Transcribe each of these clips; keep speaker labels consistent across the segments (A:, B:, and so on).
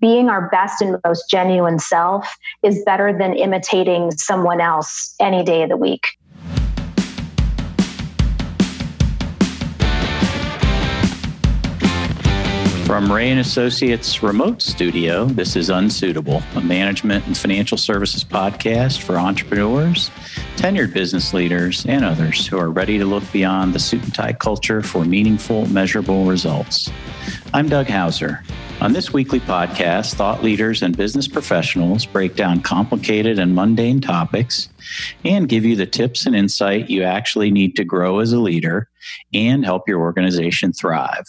A: being our best and most genuine self is better than imitating someone else any day of the week.
B: From Rea and Associates remote studio, this is Unsuitable, a management and financial services podcast for entrepreneurs, tenured business leaders, and others who are ready to look beyond the suit and tie culture for meaningful, measurable results. I'm Doug Houser. On this weekly podcast, thought leaders and business professionals break down complicated and mundane topics and give you the tips and insight you actually need to grow as a leader and help your organization thrive.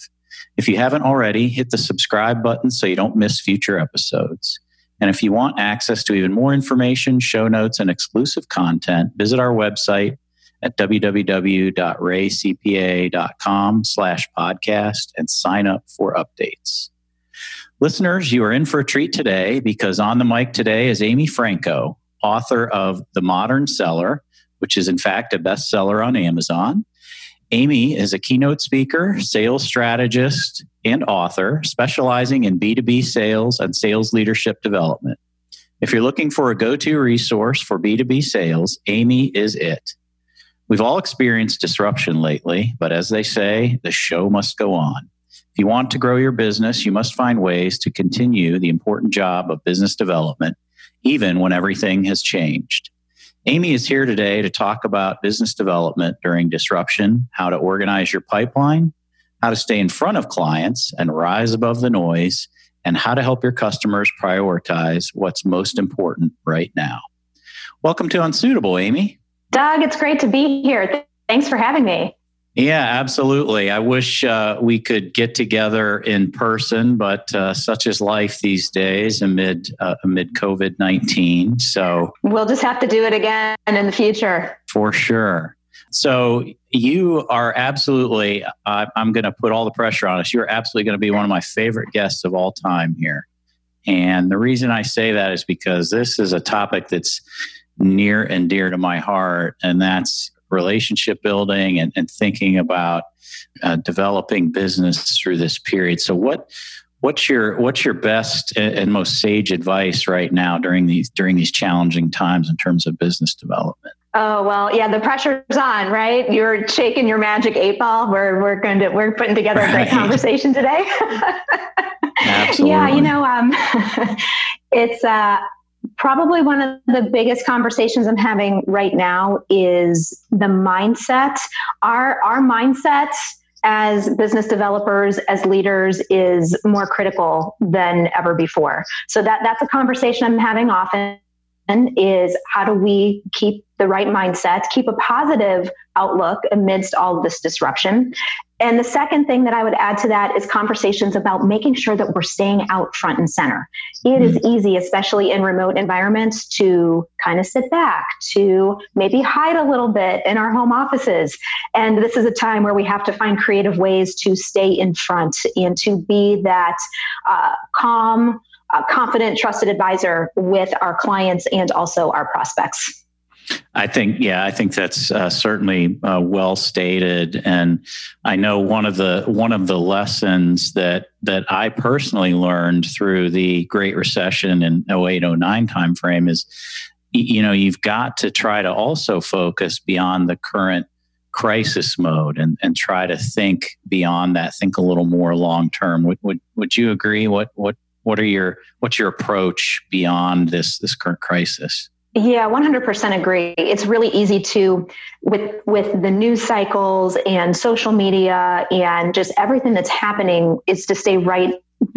B: If you haven't already, hit the subscribe button so you don't miss future episodes. And if you want access to even more information, show notes, and exclusive content, visit our website at www.reacpa.com slash podcast and sign up for updates. Listeners, you are in for a treat today because on the mic today is Amy Franko, author of The Modern Seller, which is in fact a bestseller on Amazon. Amy is a keynote speaker, sales strategist, and author specializing in B2B sales and sales leadership development. If you're looking for a go to resource for B2B sales, Amy is it. We've all experienced disruption lately, but as they say, the show must go on. If you want to grow your business, you must find ways to continue the important job of business development, even when everything has changed. Amy is here today to talk about business development during disruption, how to organize your pipeline, how to stay in front of clients and rise above the noise, and how to help your customers prioritize what's most important right now. Welcome to Unsuitable, Amy.
A: Doug, it's great to be here. Thanks for having me.
B: Yeah, absolutely. I wish uh, we could get together in person, but uh, such is life these days amid uh, amid COVID nineteen. So
A: we'll just have to do it again in the future
B: for sure. So you are absolutely. I'm going to put all the pressure on us. You're absolutely going to be one of my favorite guests of all time here, and the reason I say that is because this is a topic that's near and dear to my heart, and that's relationship building and, and thinking about uh, developing business through this period. So what what's your what's your best and most sage advice right now during these during these challenging times in terms of business development?
A: Oh well, yeah, the pressure's on, right? You're shaking your magic eight ball. We're we're going to we're putting together a great conversation today.
B: Absolutely.
A: Yeah, you know, um, it's uh, probably one of the biggest conversations I'm having right now is the mindset. Our our mindset as business developers, as leaders, is more critical than ever before. So that that's a conversation I'm having often. Is how do we keep the right mindset, keep a positive outlook amidst all of this disruption, and the second thing that I would add to that is conversations about making sure that we're staying out front and center. It is mm-hmm. easy, especially in remote environments, to kind of sit back, to maybe hide a little bit in our home offices. And this is a time where we have to find creative ways to stay in front and to be that uh, calm, uh, confident, trusted advisor with our clients and also our prospects.
B: I think, yeah, I think that's uh, certainly uh, well stated, and I know one of the one of the lessons that that I personally learned through the Great Recession in 08, 09 timeframe is, you know, you've got to try to also focus beyond the current crisis mode and, and try to think beyond that, think a little more long term. Would, would would you agree? What what what are your what's your approach beyond this this current crisis?
A: Yeah, 100% agree. It's really easy to with with the news cycles and social media and just everything that's happening is to stay right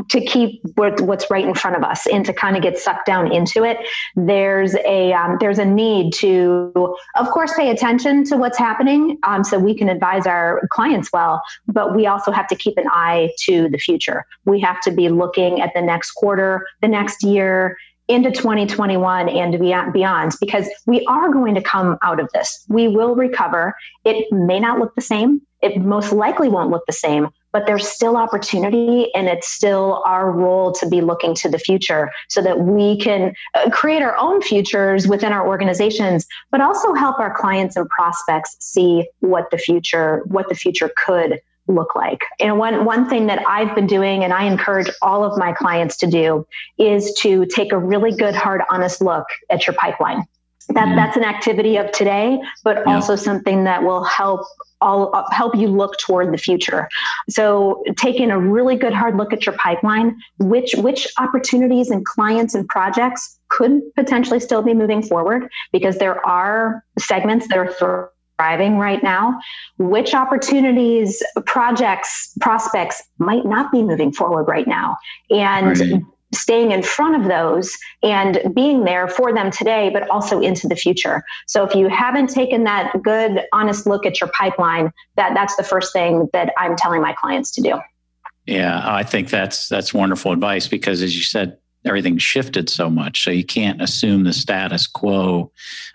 A: to keep what's right in front of us and to kind of get sucked down into it there's a um, there's a need to of course pay attention to what's happening um, so we can advise our clients well but we also have to keep an eye to the future we have to be looking at the next quarter the next year into 2021 and beyond because we are going to come out of this. We will recover. It may not look the same. It most likely won't look the same, but there's still opportunity and it's still our role to be looking to the future so that we can uh, create our own futures within our organizations, but also help our clients and prospects see what the future, what the future could look like? And one, one thing that I've been doing, and I encourage all of my clients to do, is to take a really good, hard, honest look at your pipeline. That, mm-hmm. That's an activity of today, but yeah. also something that will help all help you look toward the future. So taking a really good hard look at your pipeline, which which opportunities and clients and projects could potentially still be moving forward because there are segments that are thriving right now, which opportunities, projects, prospects might not be moving forward right now. And right staying in front of those and being there for them today, but also into the future. So if you haven't taken that good, honest look at your pipeline, that that's the first thing that I'm telling my clients to do.
B: Yeah, I think that's that's wonderful advice because as you said, everything shifted so much. So you can't assume the status quo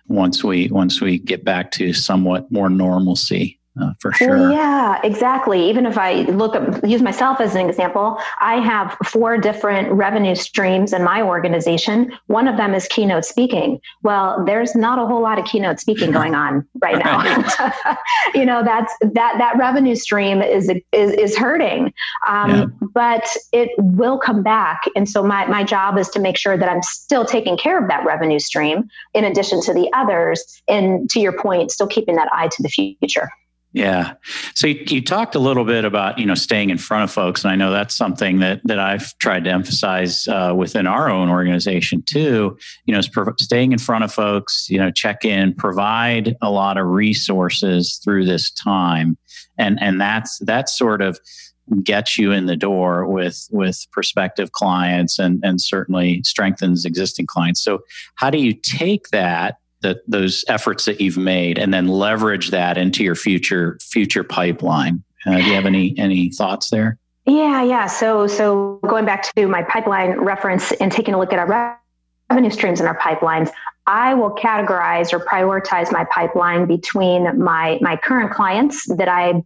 B: once we once we get back to somewhat more normalcy uh, for sure.
A: Well, yeah, exactly. Even if I look up, use myself as an example, I have four different revenue streams in my organization. One of them is keynote speaking. Well, there's not a whole lot of keynote speaking going on right now. You know, that's that that revenue stream is is, is hurting, um, yeah. but it will come back. And so my my job is to make sure that I'm still taking care of that revenue stream in addition to the others. And to your point, still keeping that eye to the future.
B: Yeah. So you, you, talked a little bit about you know staying in front of folks, and I know that's something that that I've tried to emphasize uh, within our own organization too. You know, staying in front of folks. You know, check in, provide a lot of resources through this time, and and that's that sort of gets you in the door with with prospective clients and and certainly strengthens existing clients. So how do you take that that those efforts that you've made and then leverage that into your future future pipeline. Uh, do you have any any thoughts there?
A: Yeah yeah. So so going back to my pipeline reference and taking a look at our revenue streams in our pipelines i will categorize or prioritize my pipeline between my my current clients that i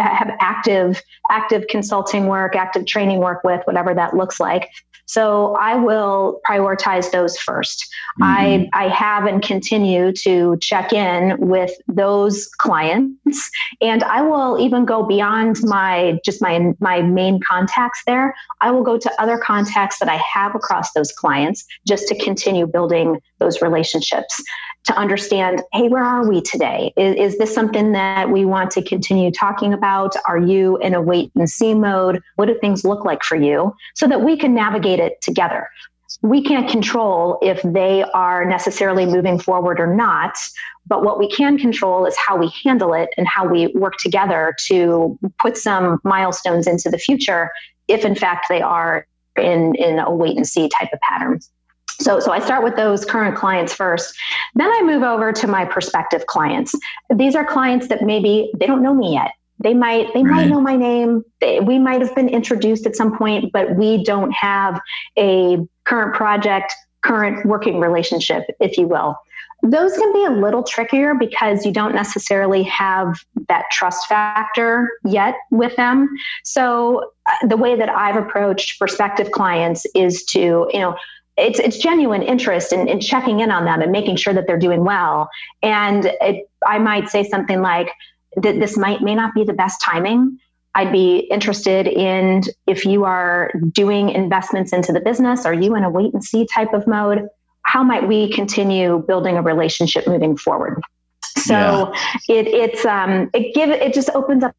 A: have active active consulting work active training work with whatever that looks like so I will prioritize those 1st mm-hmm. I, I have and continue to check in with those clients and I will even go beyond my just my my main contacts there. I will go to other contacts that I have across those clients just to continue building those relationships to understand hey where are we today? Is, is, this something that we want to continue talking about? Are you in a wait and see mode? What do things look like for you? So that we can navigate it together. We can't control if they are necessarily moving forward or not but what we can control is how we handle it and how we work together to put some milestones into the future if in fact they are in in a wait and see type of pattern so, so I start with those current clients first. Then I move over to my prospective clients. These are clients that maybe they don't know me yet. They might they right. might know my name. They, we might have been introduced at some point, but we don't have a current project, current working relationship, if you will. Those can be a little trickier because you don't necessarily have that trust factor yet with them. So uh, the way that I've approached prospective clients is to, you know, it's it's genuine interest in, in checking in on them and making sure that they're doing well. And it, I might say something like, that "This might may not be the best timing." I'd be interested in if you are doing investments into the business. Are you in a wait and see type of mode? How might we continue building a relationship moving forward? So yeah. it, it's um, it give it just opens up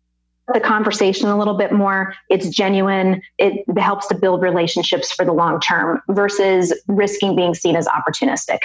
A: the conversation a little bit more. It's genuine. It helps to build relationships for the long term versus risking being seen as opportunistic.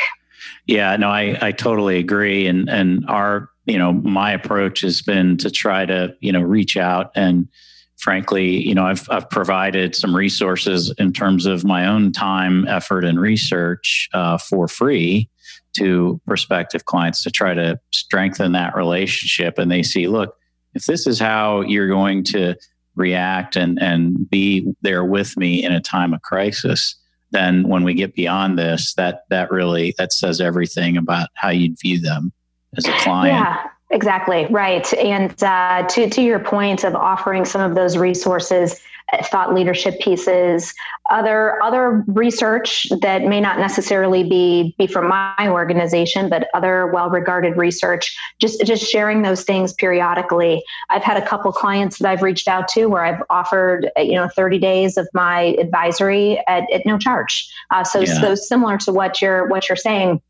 B: Yeah, no, I, I totally agree. And and our, you know, my approach has been to try to, you know, reach out and frankly, you know, I've I've provided some resources in terms of my own time, effort, and research uh, for free to prospective clients to try to strengthen that relationship. And they see, look, if this is how you're going to react and, and be there with me in a time of crisis, then when we get beyond this, that that really that says everything about how you'd view them as a client.
A: Yeah. Exactly right, and uh, to to your point of offering some of those resources, thought leadership pieces, other other research that may not necessarily be be from my organization, but other well-regarded research. Just just sharing those things periodically. I've had a couple clients that I've reached out to where I've offered you know 30 days of my advisory at, at no charge. Uh, so yeah. so similar to what you're what you're saying.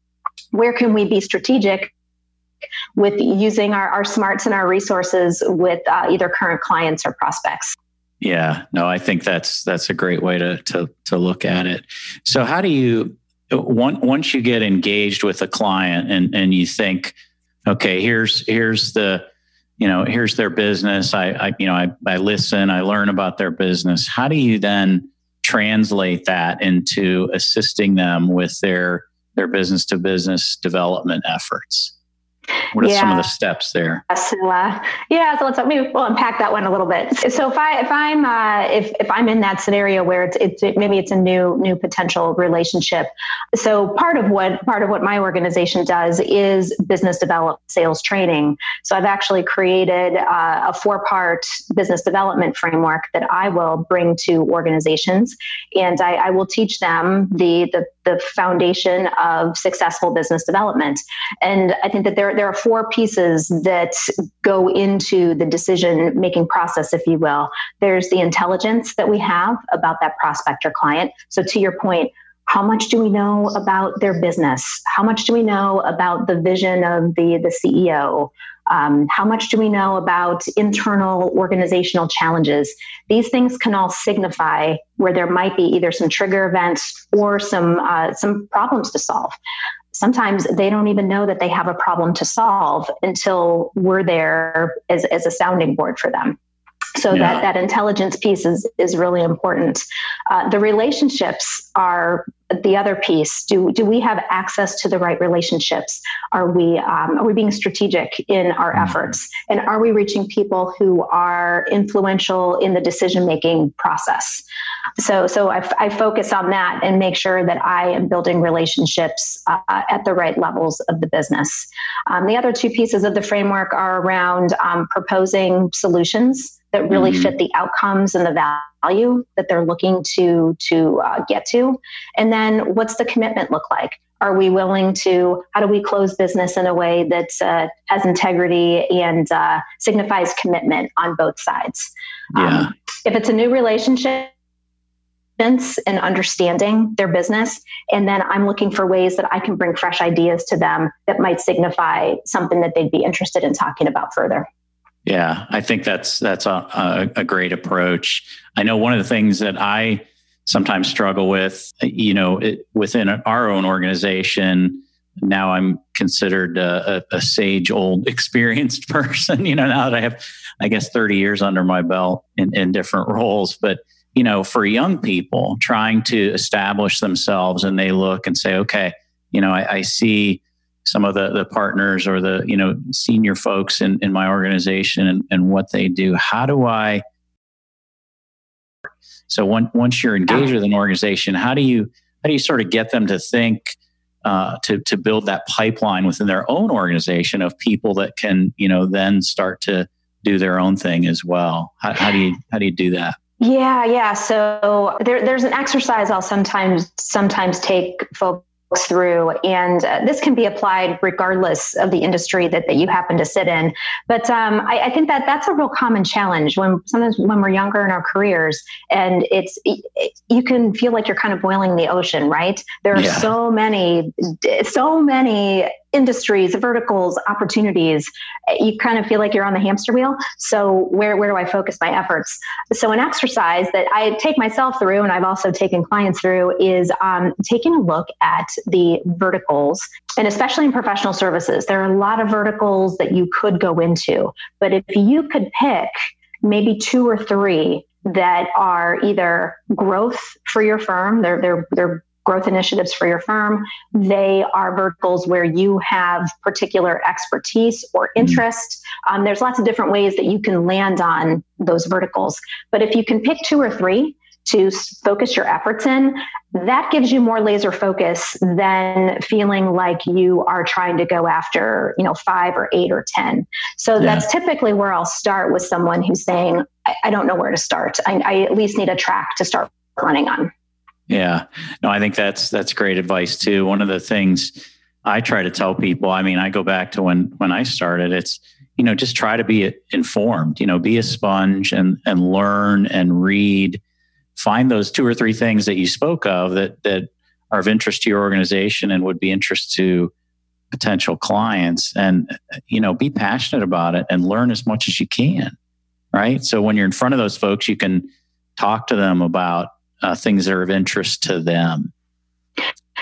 A: Where can we be strategic with using our, our smarts and our resources with uh, either current clients or prospects.
B: Yeah, no, I think that's that's a great way to to to look at it. So, how do you once once you get engaged with a client and and you think, okay, here's here's the you know here's their business. I, I you know I, I listen, I learn about their business. How do you then translate that into assisting them with their their business to business development efforts? What are yeah. some of the steps there?
A: So, uh, yeah, so let's maybe we'll unpack that one a little bit. So if I if I'm uh, if if I'm in that scenario where it's it's it, maybe it's a new new potential relationship. So part of what part of what my organization does is business development sales training. So I've actually created uh, a four part business development framework that I will bring to organizations, and I, I will teach them the the the foundation of successful business development. And I think that there, there are four pieces that go into the decision making process, if you will. There's the intelligence that we have about that prospect or client. So, to your point, how much do we know about their business? How much do we know about the vision of the, the CEO? Um, how much do we know about internal organizational challenges? These things can all signify where there might be either some trigger events or some uh, some problems to solve. Sometimes they don't even know that they have a problem to solve until we're there as, as a sounding board for them. So yeah. that that intelligence piece is is really important. Uh, the relationships are the other piece. Do do we have access to the right relationships? Are we um, are we being strategic in our mm-hmm. efforts, and are we reaching people who are influential in the decision making process? So so I, I, focus on that and make sure that I am building relationships uh, at the right levels of the business. Um, the other two pieces of the framework are around um, proposing solutions that really mm-hmm. fit the outcomes and the value that they're looking to to uh, get to and then what's the commitment look like are we willing to how do we close business in a way that uh, has integrity and uh, signifies commitment on both sides yeah. Um, if it's a new relationship and understanding their business. And then I'm looking for ways that I can bring fresh ideas to them that might signify something that they'd be interested in talking about further.
B: Yeah, I think that's that's a, a, great approach. I know one of the things that I sometimes struggle with, you know, it, within our own organization. Now I'm considered a, a, sage, old, experienced person. You know, now that I have, I guess, 30 years under my belt in, in different roles. But you know, for young people trying to establish themselves, and they look and say, okay, you know, I, I see some of the, the partners or the you know senior folks in, in my organization and, and what they do. How do i so when, once you're engaged with an organization how do you how do you sort of get them to think uh, to to build that pipeline within their own organization of people that can you know then start to do their own thing as well? How, how do you how do you do that?
A: Yeah yeah. So there, there's an exercise i'll sometimes sometimes take folks through. And uh, this can be applied regardless of the industry that, that you happen to sit in. But um, I, I, think that that's a real common challenge when sometimes when we're younger in our careers and it's, it, you can feel like you're kind of boiling the ocean, right? There are yeah. so many, so many industries, verticals, opportunities, you kind of feel like you're on the hamster wheel. So where, where do I focus my efforts? So an exercise that I take myself through and I've also taken clients through is um, taking a look at the verticals and especially in professional services, there are a lot of verticals that you could go into, but if you could pick maybe two or three that are either growth for your firm, they're, they're, they're growth initiatives for your firm. They are verticals where you have particular expertise or mm-hmm. interest. Um, there's lots of different ways that you can land on those verticals. But if you can pick two or three to focus your efforts in, that gives you more laser focus than feeling like you are trying to go after, you know, five or eight or 10. So yeah. that's typically where I'll start with someone who's saying, I, I don't know where to start. I, I at least need a track to start running on.
B: Yeah, no, I think that's that's great advice too. One of the things I try to tell people, I mean, I go back to when when I started. It's you know just try to be informed. You know, be a sponge and and learn and read. Find those two or three things that you spoke of that that are of interest to your organization and would be interest to potential clients, and you know, be passionate about it and learn as much as you can. Right. So when you're in front of those folks, you can talk to them about uh, things that are of interest to them.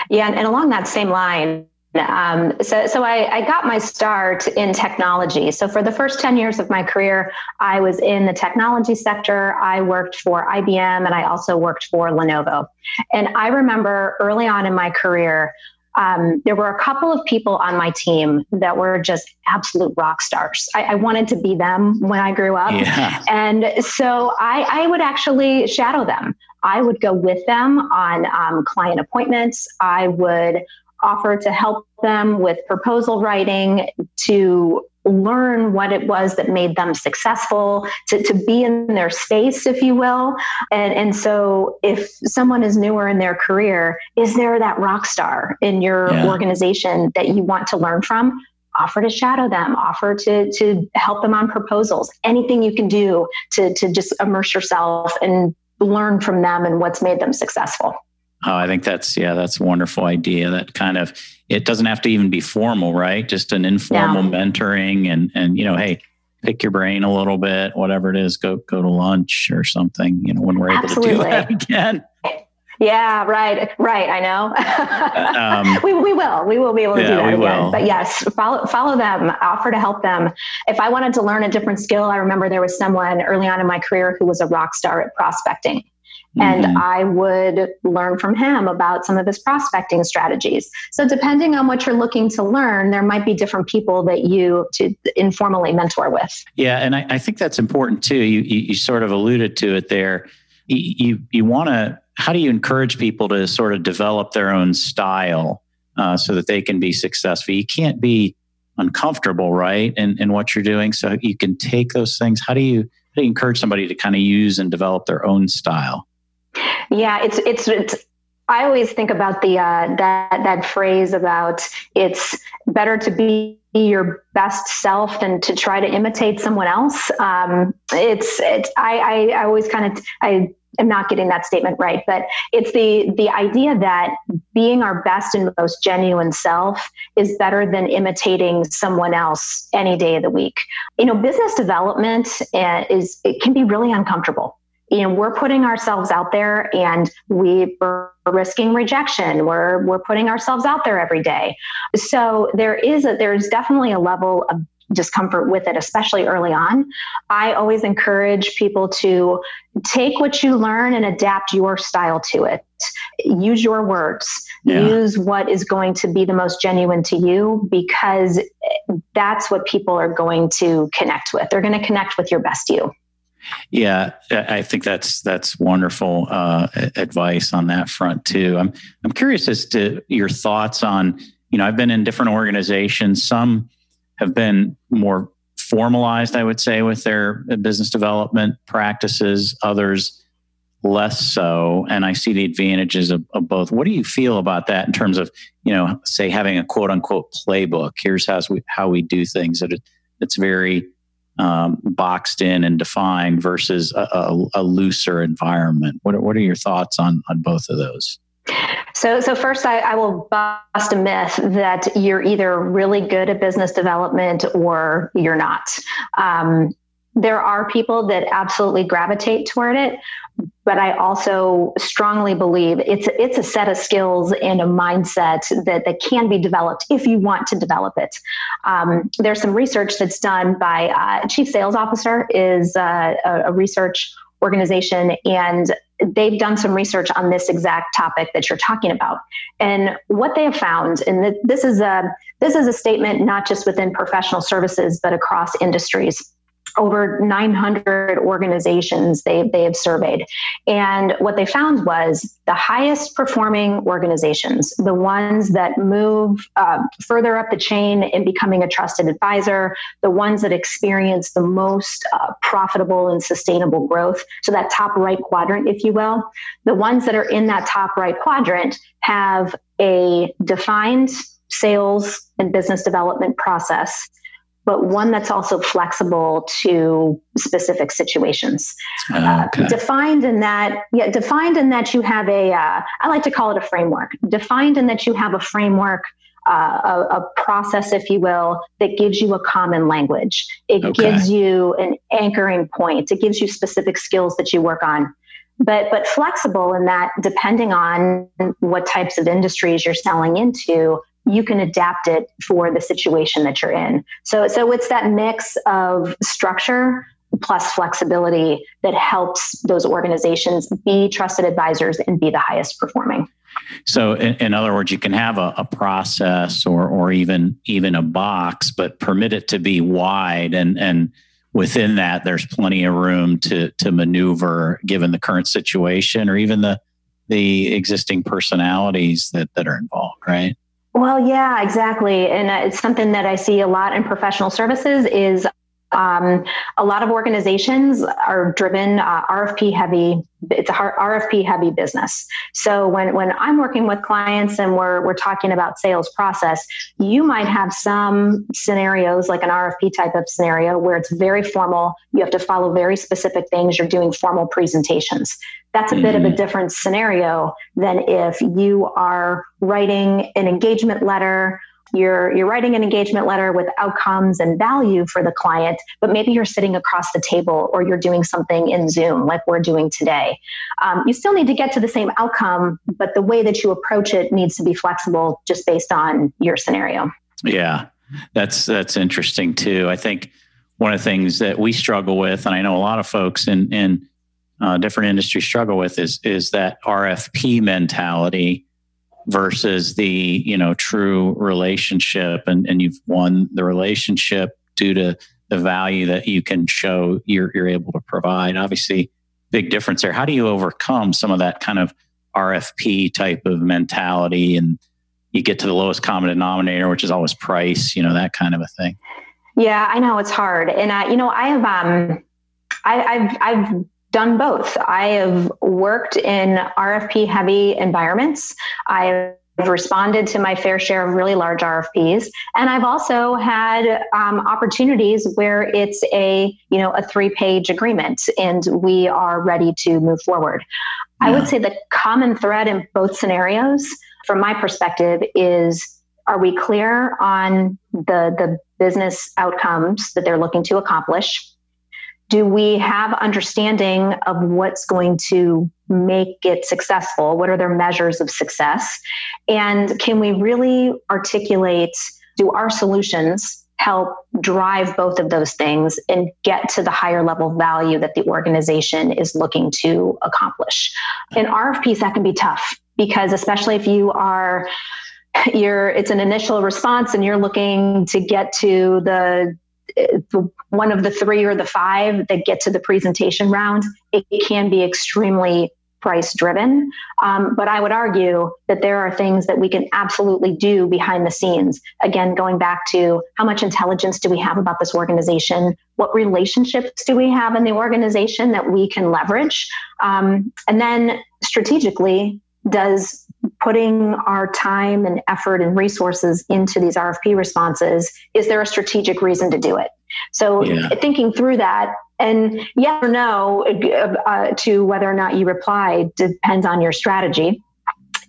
A: Yeah, and, and along that same line, um, so, so I, I, got my start in technology. So for the first 10 years of my career, I was in the technology sector. I worked for IBM and I also worked for Lenovo. And I remember early on in my career, um, there were a couple of people on my team that were just absolute rock stars. I, I wanted to be them when I grew up. Yeah. And so I, I, would actually shadow them. I would go with them on um, client appointments. I would offer to help them with proposal writing, to learn what it was that made them successful, to, to be in their space, if you will. And, and so, if someone is newer in their career, is there that rock star in your yeah. organization that you want to learn from? Offer to shadow them, offer to, to help them on proposals, anything you can do to, to just immerse yourself and learn from them and what's made them successful.
B: Oh, I think that's yeah, that's a wonderful idea. That kind of it doesn't have to even be formal, right? Just an informal yeah. mentoring and and you know, hey, pick your brain a little bit, whatever it is, go go to lunch or something, you know, when we're able Absolutely. to do that again.
A: Yeah, right, right. I know. um, we, we will. We will be able to yeah, do that again. Will. But yes, follow follow them. Offer to help them. If I wanted to learn a different skill, I remember there was someone early on in my career who was a rock star at prospecting. And mm-hmm. I would learn from him about some of his prospecting strategies. So, depending on what you're looking to learn, there might be different people that you to informally mentor with.
B: Yeah, and I, I think that's important too. You, you, you sort of alluded to it there. You you, you want to. How do you encourage people to sort of develop their own style uh, so that they can be successful? You can't be uncomfortable, right, in, in what you're doing. So you can take those things. How do you how do you encourage somebody to kind of use and develop their own style?
A: Yeah, it's it's it's I always think about the uh, that that phrase about it's better to be your best self than to try to imitate someone else. Um, it's it's I, I, I always kind of I am not getting that statement right, but it's the the idea that being our best and most genuine self is better than imitating someone else any day of the week. You know, business development uh, is it can be really uncomfortable you know we're putting ourselves out there and we are risking rejection. We're we're putting ourselves out there every day. So there is a there's definitely a level of discomfort with it especially early on. I always encourage people to take what you learn and adapt your style to it. Use your words. Yeah. use what is going to be the most genuine to you because that's what people are going to connect with. They're going to connect with your best you
B: yeah, I think that's that's wonderful uh, advice on that front too. I'm I'm curious as to your thoughts on you know I've been in different organizations. Some have been more formalized, I would say, with their business development practices. Others less so, and I see the advantages of, of both. What do you feel about that in terms of you know say having a quote unquote playbook? Here's how we how we do things. That it, it's very um, boxed in and defined versus a, a, a, looser environment. What are, what are your thoughts on, on both of those?
A: So, so first, I, I, will bust a myth that you're either really good at business development or you're not. Um, there are people that absolutely gravitate toward it but I also strongly believe it's it's a set of skills and a mindset that that can be developed if you want to develop it. Um, there's some research that's done by uh, Chief Sales Officer is uh, a, a research organization and they've done some research on this exact topic that you're talking about and what they have found and this is a this is a statement not just within professional services but across industries over 900 organizations they, they have surveyed. And what they found was the highest performing organizations, the ones that move uh, further up the chain in becoming a trusted advisor, the ones that experience the most uh, profitable and sustainable growth. So, that top right quadrant, if you will, the ones that are in that top right quadrant have a defined sales and business development process but one that's also flexible to specific situations. Okay. Uh, defined in that, yeah, defined in that you have a. Uh, I like to call it a framework. Defined in that you have a framework, uh, a, a, process, if you will, that gives you a common language. It okay. gives you an anchoring point. It gives you specific skills that you work on. But but flexible in that, depending on what types of industries you're selling into, you can adapt it for the situation that you're in. So, so it's that mix of structure plus flexibility that helps those organizations be trusted advisors and be the highest performing.
B: So, in, in other words, you can have a, a, process or or even even a box, but permit it to be wide, and and within that, there's plenty of room to to maneuver given the current situation or even the the existing personalities that that are involved. Right.
A: Well, yeah, exactly. And uh, it's something that I see a lot in professional services is um, a lot of organizations are driven uh, RFP heavy. It's a RFP heavy business. So when when I'm working with clients and we're we're talking about sales process, you might have some scenarios like an RFP type of scenario where it's very formal. You have to follow very specific things. You're doing formal presentations. That's a mm-hmm. bit of a mm-hmm. different scenario than if you are writing an engagement letter you're you're writing an engagement letter with outcomes and value for the client but maybe you're sitting across the table or you're doing something in zoom like we're doing today. Um, you still need to get to the same outcome but the way that you approach it needs to be flexible just based on your scenario.
B: Yeah that's that's interesting too. I think one of the things that we struggle with and i know a lot of folks in in uh, different industries struggle with is is that rfp mentality versus the you know true relationship and, and you've won the relationship due to the value that you can show you're, you're able to provide. Obviously big difference there. How do you overcome some of that kind of rfp type of mentality? And you get to the lowest common denominator which is always price you know that kind of a thing.
A: Yeah i know it's hard. And I, you know i have um I, I've I've done both. I have worked in RFP heavy environments. I've responded to my fair share of really large RFPs, and I've also had um, opportunities where it's a you know a three page agreement, and we are ready to move forward. Yeah. I would say the common thread in both scenarios, from my perspective, is are we clear on the the business outcomes that they're looking to accomplish? Do we have understanding of what's going to make it successful? What are their measures of success? And can we really articulate do our solutions help drive both of those things and get to the higher level value that the organization is looking to accomplish? In rfps that can be tough because especially if you are you're it's an initial response and you're looking to get to the one of the three or the five that get to the presentation round, it can be extremely price driven. Um, but I would argue that there are things that we can absolutely do behind the scenes. Again, going back to how much intelligence do we have about this organization? What relationships do we have in the organization that we can leverage? Um, and then strategically, does putting our time and effort and resources into these RFP responses, is there a strategic reason to do it? So yeah. thinking through that and yes or no uh, to whether or not you reply depends on your strategy.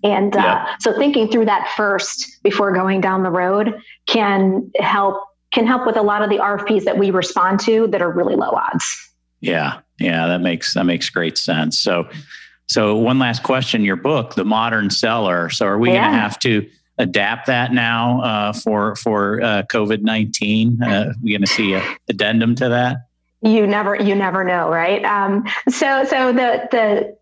A: And uh, yeah. so thinking through that first before going down the road can help can help with a lot of the RFPs that we respond to that are really low odds.
B: Yeah, yeah, that makes that makes great sense. So so, one last question: Your book, "The Modern Seller." So, are we yeah. going to have to adapt that now uh, for for uh, COVID nineteen? Uh, we going to see an addendum to that?
A: You never, you never know, right? Um, so, so the the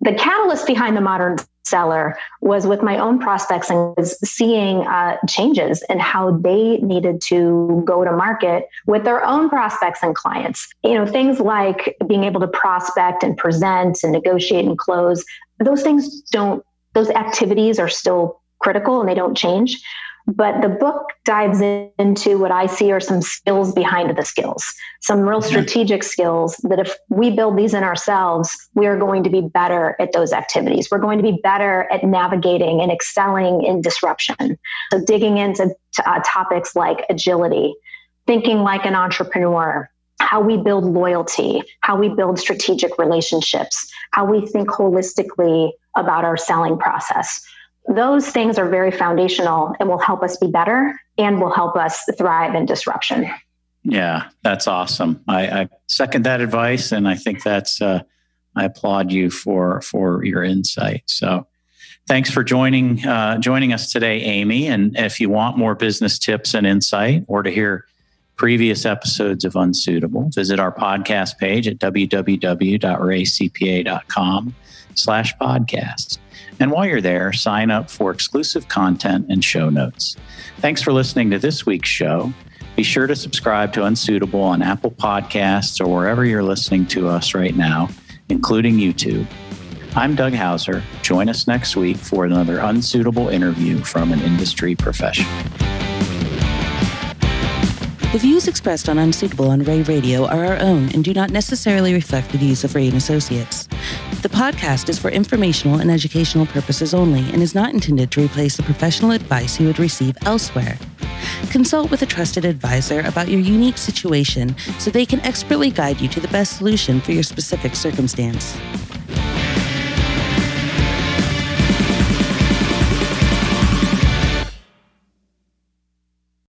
A: the catalyst behind the modern seller was with my own prospects and was seeing uh, changes in how they needed to go to market with their own prospects and clients. You know, things like being able to prospect and present and negotiate and close, those things don't, those activities are still critical and they don't change. But the book dives into what I see are some skills behind the skills, some real strategic skills that if we build these in ourselves, we are going to be better at those activities. We're going to be better at navigating and excelling in disruption. So, digging into uh, topics like agility, thinking like an entrepreneur, how we build loyalty, how we build strategic relationships, how we think holistically about our selling process those things are very foundational and will help us be better and will help us thrive in disruption.
B: Yeah, that's awesome. I, I second that advice, and I think that's uh, I applaud you for for your insight. So, thanks for joining uh, joining us today, Amy. And if you want more business tips and insight, or to hear previous episodes of Unsuitable, visit our podcast page at www.reacpa.com slash podcast. And while you're there, sign up for exclusive content and show notes. Thanks for listening to this week's show. Be sure to subscribe to Unsuitable on Apple Podcasts or wherever you're listening to us right now, including YouTube. I'm Doug Houser. Join us next week for another unsuitable interview from an industry professional.
C: The views expressed on Unsuitable on Rea Radio are our own and do not necessarily reflect the views of Rea and Associates. The podcast is for informational and educational purposes only and is not intended to replace the professional advice you would receive elsewhere. Consult with a trusted advisor about your unique situation so they can expertly guide you to the best solution for your specific circumstance.